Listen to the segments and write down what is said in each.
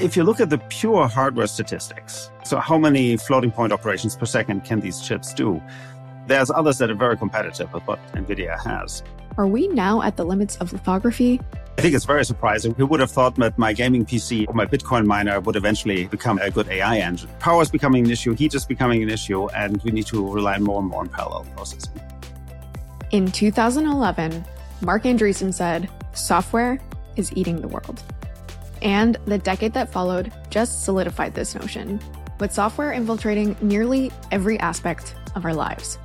If you look at the pure hardware statistics, so how many floating point operations per second can these chips do? There's others that are very competitive with what NVIDIA has. Are we now at the limits of lithography? I think it's very surprising. Who would have thought that my gaming PC or my Bitcoin miner would eventually become a good AI engine? Power is becoming an issue, heat is becoming an issue, and we need to rely more and more on parallel processing. In 2011, Marc Andreessen said, software is eating the world. And the decade that followed just solidified this notion, with software infiltrating nearly every aspect of our lives.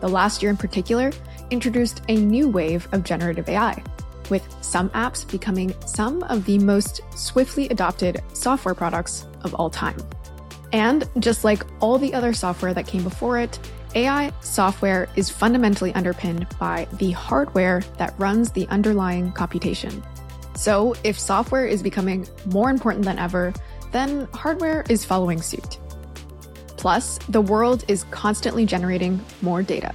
The last year in particular introduced a new wave of generative AI, with some apps becoming some of the most swiftly adopted software products of all time. And just like all the other software that came before it, AI software is fundamentally underpinned by the hardware that runs the underlying computation. So, if software is becoming more important than ever, then hardware is following suit. Plus, the world is constantly generating more data.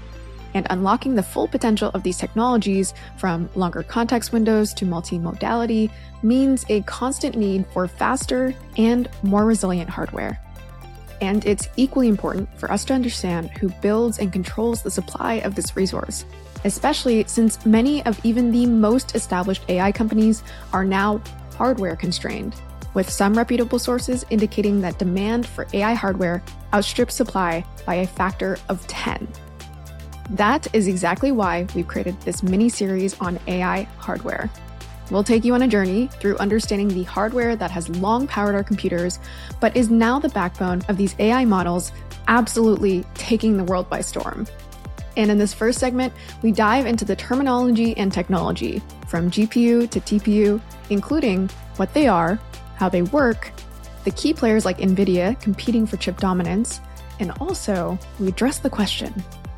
And unlocking the full potential of these technologies, from longer context windows to multimodality, means a constant need for faster and more resilient hardware. And it's equally important for us to understand who builds and controls the supply of this resource especially since many of even the most established AI companies are now hardware constrained, with some reputable sources indicating that demand for AI hardware outstrips supply by a factor of 10. That is exactly why we've created this mini series on AI hardware. We'll take you on a journey through understanding the hardware that has long powered our computers, but is now the backbone of these AI models absolutely taking the world by storm. And in this first segment, we dive into the terminology and technology from GPU to TPU, including what they are, how they work, the key players like NVIDIA competing for chip dominance, and also we address the question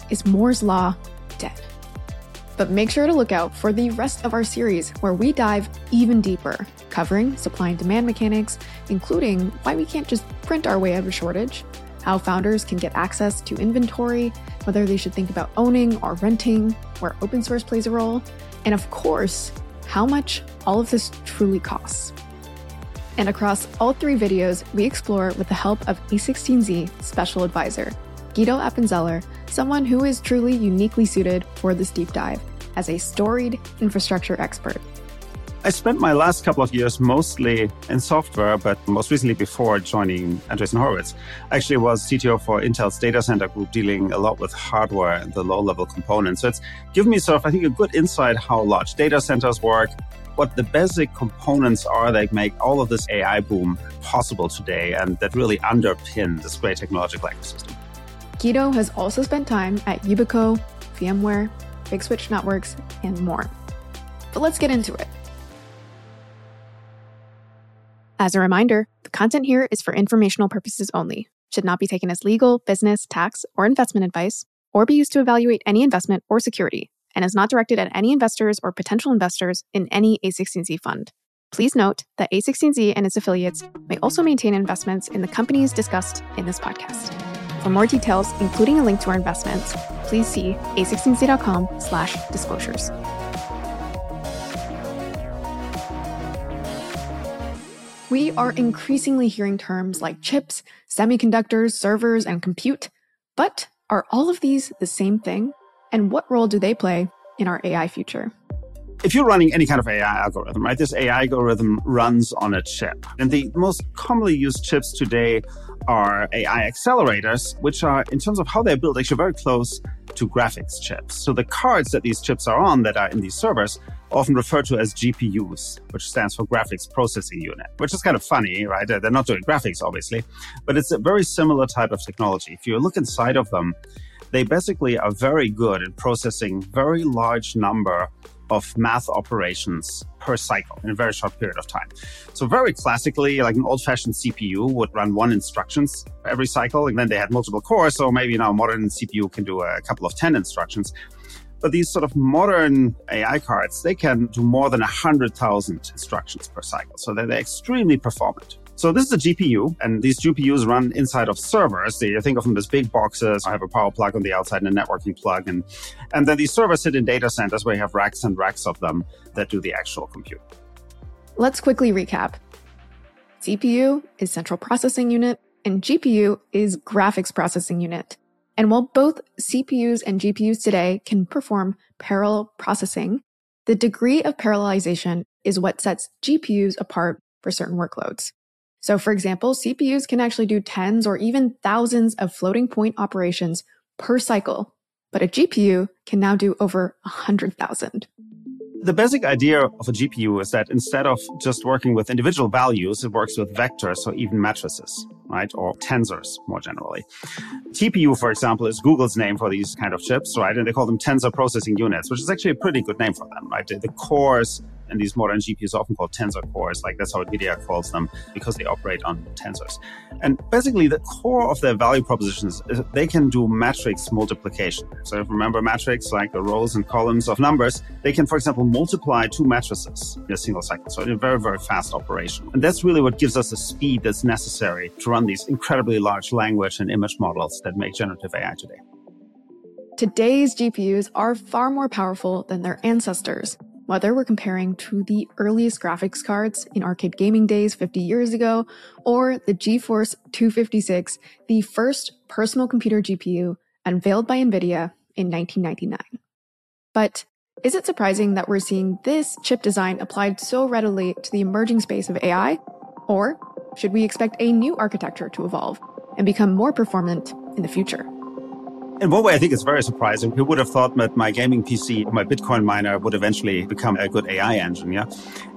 is Moore's Law dead? But make sure to look out for the rest of our series where we dive even deeper, covering supply and demand mechanics, including why we can't just print our way out of a shortage how founders can get access to inventory, whether they should think about owning or renting, where open source plays a role, and of course, how much all of this truly costs. And across all three videos, we explore with the help of A16Z special advisor, Guido Appenzeller, someone who is truly uniquely suited for this deep dive as a storied infrastructure expert. I spent my last couple of years mostly in software, but most recently before joining Andreessen Horowitz, I actually was CTO for Intel's data center group, dealing a lot with hardware and the low level components. So it's given me sort of, I think, a good insight how large data centers work, what the basic components are that make all of this AI boom possible today, and that really underpin this great technological ecosystem. Guido has also spent time at Yubico, VMware, Big Switch Networks, and more. But let's get into it. As a reminder, the content here is for informational purposes only, should not be taken as legal, business, tax, or investment advice, or be used to evaluate any investment or security, and is not directed at any investors or potential investors in any A16Z fund. Please note that A16Z and its affiliates may also maintain investments in the companies discussed in this podcast. For more details, including a link to our investments, please see a16z.com/disclosures. We are increasingly hearing terms like chips, semiconductors, servers, and compute. But are all of these the same thing? And what role do they play in our AI future? If you're running any kind of AI algorithm, right, this AI algorithm runs on a chip. And the most commonly used chips today are AI accelerators, which are, in terms of how they're built, actually very close to graphics chips. So the cards that these chips are on that are in these servers often referred to as GPUs, which stands for graphics processing unit, which is kind of funny, right? They're not doing graphics, obviously, but it's a very similar type of technology. If you look inside of them, they basically are very good at processing very large number of math operations per cycle in a very short period of time. So very classically, like an old-fashioned CPU would run one instructions every cycle, and then they had multiple cores. So maybe now modern CPU can do a couple of 10 instructions. But these sort of modern AI cards, they can do more than 100,000 instructions per cycle. So they're extremely performant. So this is a GPU, and these GPUs run inside of servers. You think of them as big boxes. I have a power plug on the outside and a networking plug, and and then these servers sit in data centers where you have racks and racks of them that do the actual compute. Let's quickly recap. CPU is central processing unit, and GPU is graphics processing unit. And while both CPUs and GPUs today can perform parallel processing, the degree of parallelization is what sets GPUs apart for certain workloads. So for example, CPUs can actually do tens or even thousands of floating point operations per cycle, but a GPU can now do over 100,000. The basic idea of a GPU is that instead of just working with individual values, it works with vectors or even matrices, right? Or tensors more generally. TPU, for example, is Google's name for these kind of chips, right? And they call them tensor processing units, which is actually a pretty good name for them, right? The cores and these modern GPUs are often called tensor cores, like that's how NVIDIA calls them, because they operate on tensors. And basically, the core of their value propositions is they can do matrix multiplication. So if you remember matrix, like the rows and columns of numbers, they can, for example, multiply two matrices in a single cycle. So in a very, very fast operation. And that's really what gives us the speed that's necessary to run these incredibly large language and image models that make generative AI today. Today's GPUs are far more powerful than their ancestors whether we're comparing to the earliest graphics cards in arcade gaming days 50 years ago, or the GeForce 256, the first personal computer GPU unveiled by NVIDIA in 1999. But is it surprising that we're seeing this chip design applied so readily to the emerging space of AI? Or should we expect a new architecture to evolve and become more performant in the future? In one way, I think it's very surprising. Who would have thought that my gaming PC, my Bitcoin miner, would eventually become a good AI engine? Yeah.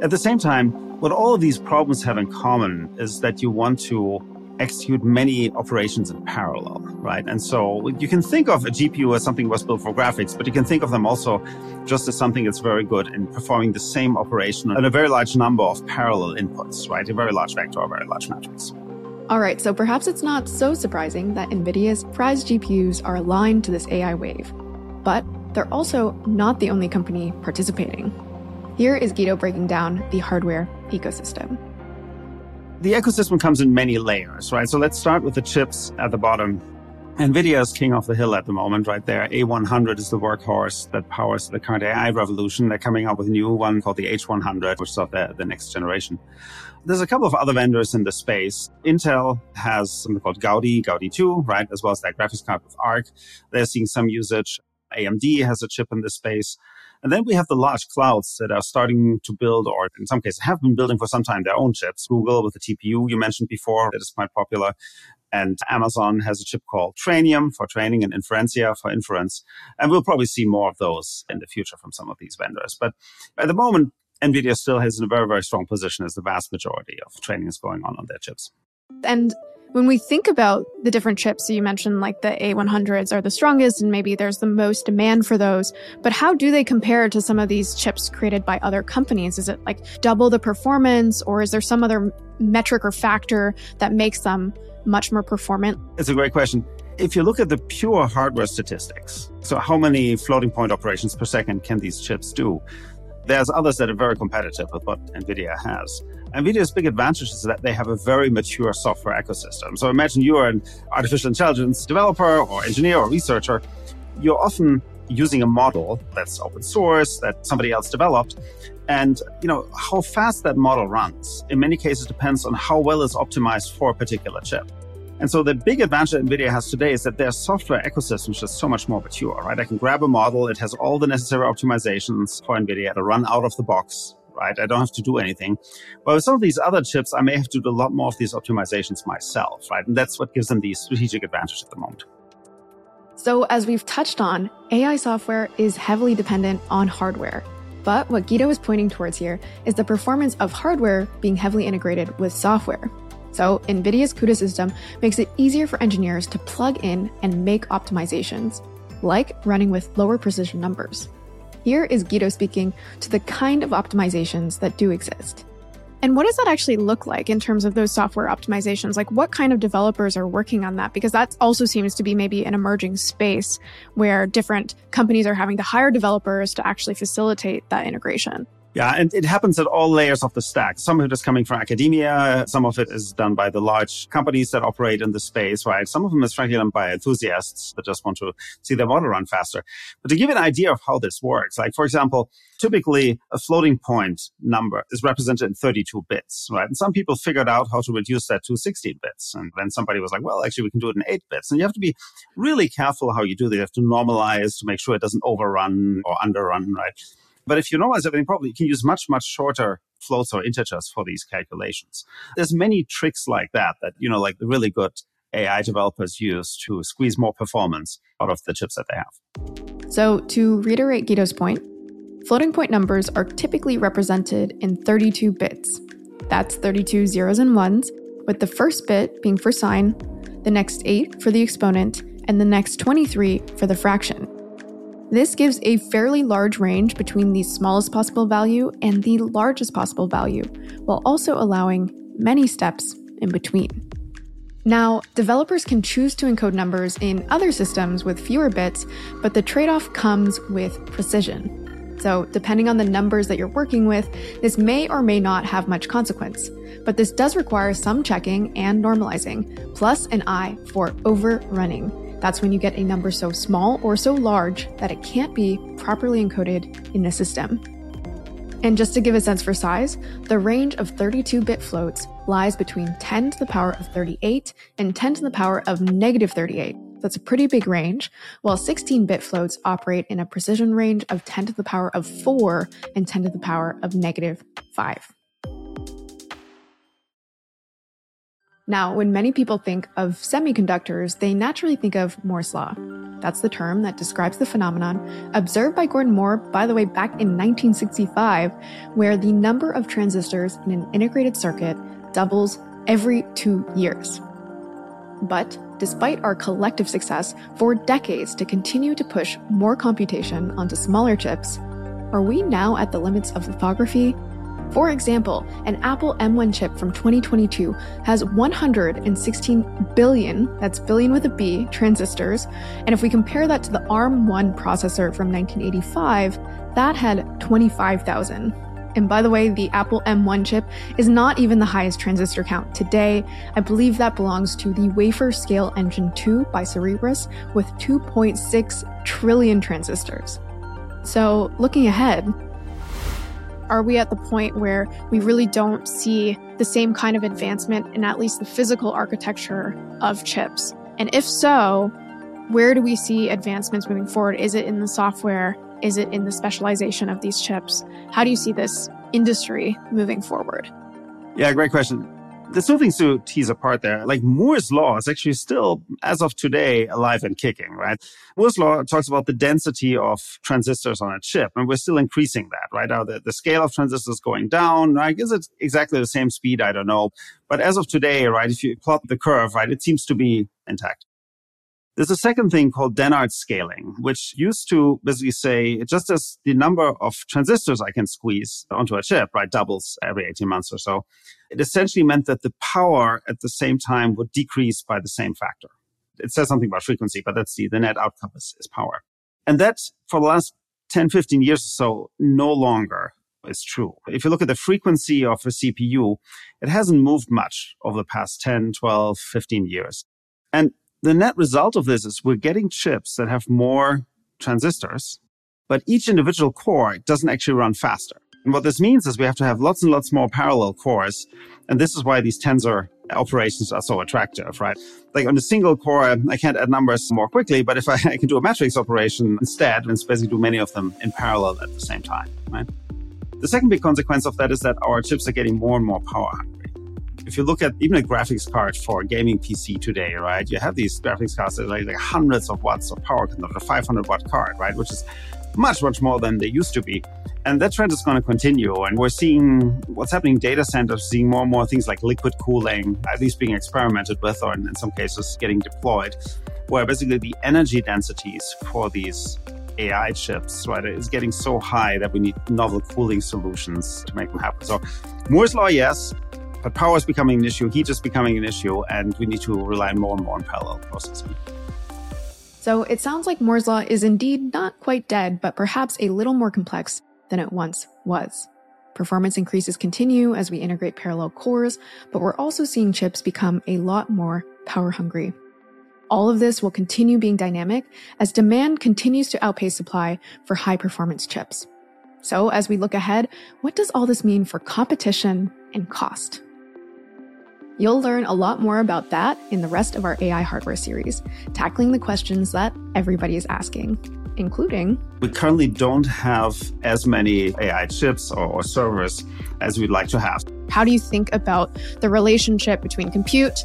At the same time, what all of these problems have in common is that you want to execute many operations in parallel, right? And so you can think of a GPU as something that was built for graphics, but you can think of them also just as something that's very good in performing the same operation on a very large number of parallel inputs, right? A very large vector or a very large matrix. All right, so perhaps it's not so surprising that NVIDIA's prized GPUs are aligned to this AI wave. But they're also not the only company participating. Here is Guido breaking down the hardware ecosystem. The ecosystem comes in many layers, right? So let's start with the chips at the bottom. NVIDIA is king of the hill at the moment, right there. A100 is the workhorse that powers the current AI revolution. They're coming up with a new one called the H100, which is of the, the next generation. There's a couple of other vendors in the space. Intel has something called Gaudi, Gaudi 2, right? As well as that graphics card with Arc. They're seeing some usage. AMD has a chip in this space. And then we have the large clouds that are starting to build, or in some cases have been building for some time, their own chips. Google with the TPU you mentioned before, that is quite popular. And Amazon has a chip called Trainium for training and Inferentia for inference. And we'll probably see more of those in the future from some of these vendors. But at the moment, NVIDIA still has a very, very strong position as the vast majority of training is going on on their chips. And when we think about the different chips, so you mentioned like the A100s are the strongest and maybe there's the most demand for those, but how do they compare to some of these chips created by other companies? Is it like double the performance or is there some other metric or factor that makes them much more performant? It's a great question. If you look at the pure hardware statistics, so how many floating point operations per second can these chips do? There's others that are very competitive with what NVIDIA has. NVIDIA's big advantage is that they have a very mature software ecosystem. So imagine you're an artificial intelligence developer or engineer or researcher. You're often using a model that's open source that somebody else developed and you know how fast that model runs in many cases depends on how well it's optimized for a particular chip and so the big advantage that NVIDIA has today is that their software ecosystem is just so much more mature, right? I can grab a model. It has all the necessary optimizations for NVIDIA to run out of the box, right? I don't have to do anything. But with some of these other chips, I may have to do a lot more of these optimizations myself, right? And that's what gives them the strategic advantage at the moment. So as we've touched on, AI software is heavily dependent on hardware. But what Guido is pointing towards here is the performance of hardware being heavily integrated with software. So, NVIDIA's CUDA system makes it easier for engineers to plug in and make optimizations, like running with lower precision numbers. Here is Guido speaking to the kind of optimizations that do exist. And what does that actually look like in terms of those software optimizations? Like, what kind of developers are working on that? Because that also seems to be maybe an emerging space where different companies are having to hire developers to actually facilitate that integration. Yeah, and it happens at all layers of the stack. Some of it is coming from academia. Some of it is done by the large companies that operate in the space, right? Some of them is frankly done by enthusiasts that just want to see their model run faster. But to give an idea of how this works, like for example, typically a floating point number is represented in 32 bits, right? And some people figured out how to reduce that to 16 bits. And then somebody was like, well, actually we can do it in eight bits. And you have to be really careful how you do this. You have to normalize to make sure it doesn't overrun or underrun, right? But if you normalize everything properly, you can use much, much shorter floats or integers for these calculations. There's many tricks like that that, you know, like the really good AI developers use to squeeze more performance out of the chips that they have. So to reiterate Guido's point, floating point numbers are typically represented in 32 bits. That's 32 zeros and ones, with the first bit being for sign, the next 8 for the exponent, and the next 23 for the fraction. This gives a fairly large range between the smallest possible value and the largest possible value, while also allowing many steps in between. Now, developers can choose to encode numbers in other systems with fewer bits, but the trade off comes with precision. So, depending on the numbers that you're working with, this may or may not have much consequence. But this does require some checking and normalizing, plus an eye for overrunning. That's when you get a number so small or so large that it can't be properly encoded in the system. And just to give a sense for size, the range of 32 bit floats lies between 10 to the power of 38 and 10 to the power of negative 38. That's a pretty big range, while 16 bit floats operate in a precision range of 10 to the power of 4 and 10 to the power of negative 5. Now, when many people think of semiconductors, they naturally think of Moore's Law. That's the term that describes the phenomenon observed by Gordon Moore, by the way, back in 1965, where the number of transistors in an integrated circuit doubles every two years. But despite our collective success for decades to continue to push more computation onto smaller chips, are we now at the limits of lithography for example, an Apple M1 chip from 2022 has 116 billion, that's billion with a B, transistors. And if we compare that to the ARM1 processor from 1985, that had 25,000. And by the way, the Apple M1 chip is not even the highest transistor count today. I believe that belongs to the Wafer Scale Engine 2 by Cerebras with 2.6 trillion transistors. So, looking ahead, are we at the point where we really don't see the same kind of advancement in at least the physical architecture of chips? And if so, where do we see advancements moving forward? Is it in the software? Is it in the specialization of these chips? How do you see this industry moving forward? Yeah, great question there's two things to tease apart there. Like Moore's law is actually still, as of today, alive and kicking, right? Moore's law talks about the density of transistors on a chip, and we're still increasing that, right? Now the, the scale of transistors going down, right? Is it exactly the same speed? I don't know. But as of today, right, if you plot the curve, right, it seems to be intact. There's a second thing called Dennard scaling, which used to basically say just as the number of transistors I can squeeze onto a chip, right, doubles every 18 months or so, it essentially meant that the power at the same time would decrease by the same factor. It says something about frequency, but that's the, the net outcome is, is power. And that for the last 10, 15 years or so, no longer is true. If you look at the frequency of a CPU, it hasn't moved much over the past 10, 12, 15 years. And the net result of this is we're getting chips that have more transistors, but each individual core doesn't actually run faster. And what this means is we have to have lots and lots more parallel cores. And this is why these tensor operations are so attractive, right? Like on a single core, I can't add numbers more quickly, but if I, I can do a matrix operation instead, and basically do many of them in parallel at the same time, right? The second big consequence of that is that our chips are getting more and more power hungry if you look at even a graphics card for a gaming PC today, right, you have these graphics cards that are like, like hundreds of watts of power consumption, a 500 watt card, right, which is much, much more than they used to be. And that trend is going to continue. And we're seeing what's happening in data centers, seeing more and more things like liquid cooling, at least being experimented with, or in, in some cases getting deployed, where basically the energy densities for these AI chips, right, is getting so high that we need novel cooling solutions to make them happen. So Moore's law, yes, but power is becoming an issue, heat is becoming an issue, and we need to rely more and more on parallel processing. So it sounds like Moore's Law is indeed not quite dead, but perhaps a little more complex than it once was. Performance increases continue as we integrate parallel cores, but we're also seeing chips become a lot more power hungry. All of this will continue being dynamic as demand continues to outpace supply for high performance chips. So, as we look ahead, what does all this mean for competition and cost? You'll learn a lot more about that in the rest of our AI hardware series, tackling the questions that everybody is asking, including We currently don't have as many AI chips or, or servers as we'd like to have. how do you think about the relationship between compute,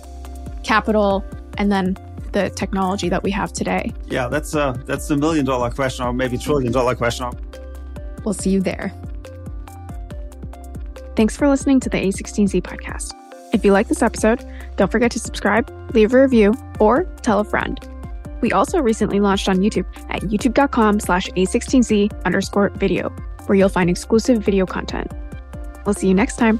capital, and then the technology that we have today? Yeah, that's a that's the million dollar question, or maybe trillion dollar question. We'll see you there. Thanks for listening to the A16Z podcast. If you like this episode, don't forget to subscribe, leave a review, or tell a friend. We also recently launched on YouTube at youtube.com slash A16Z underscore video, where you'll find exclusive video content. We'll see you next time.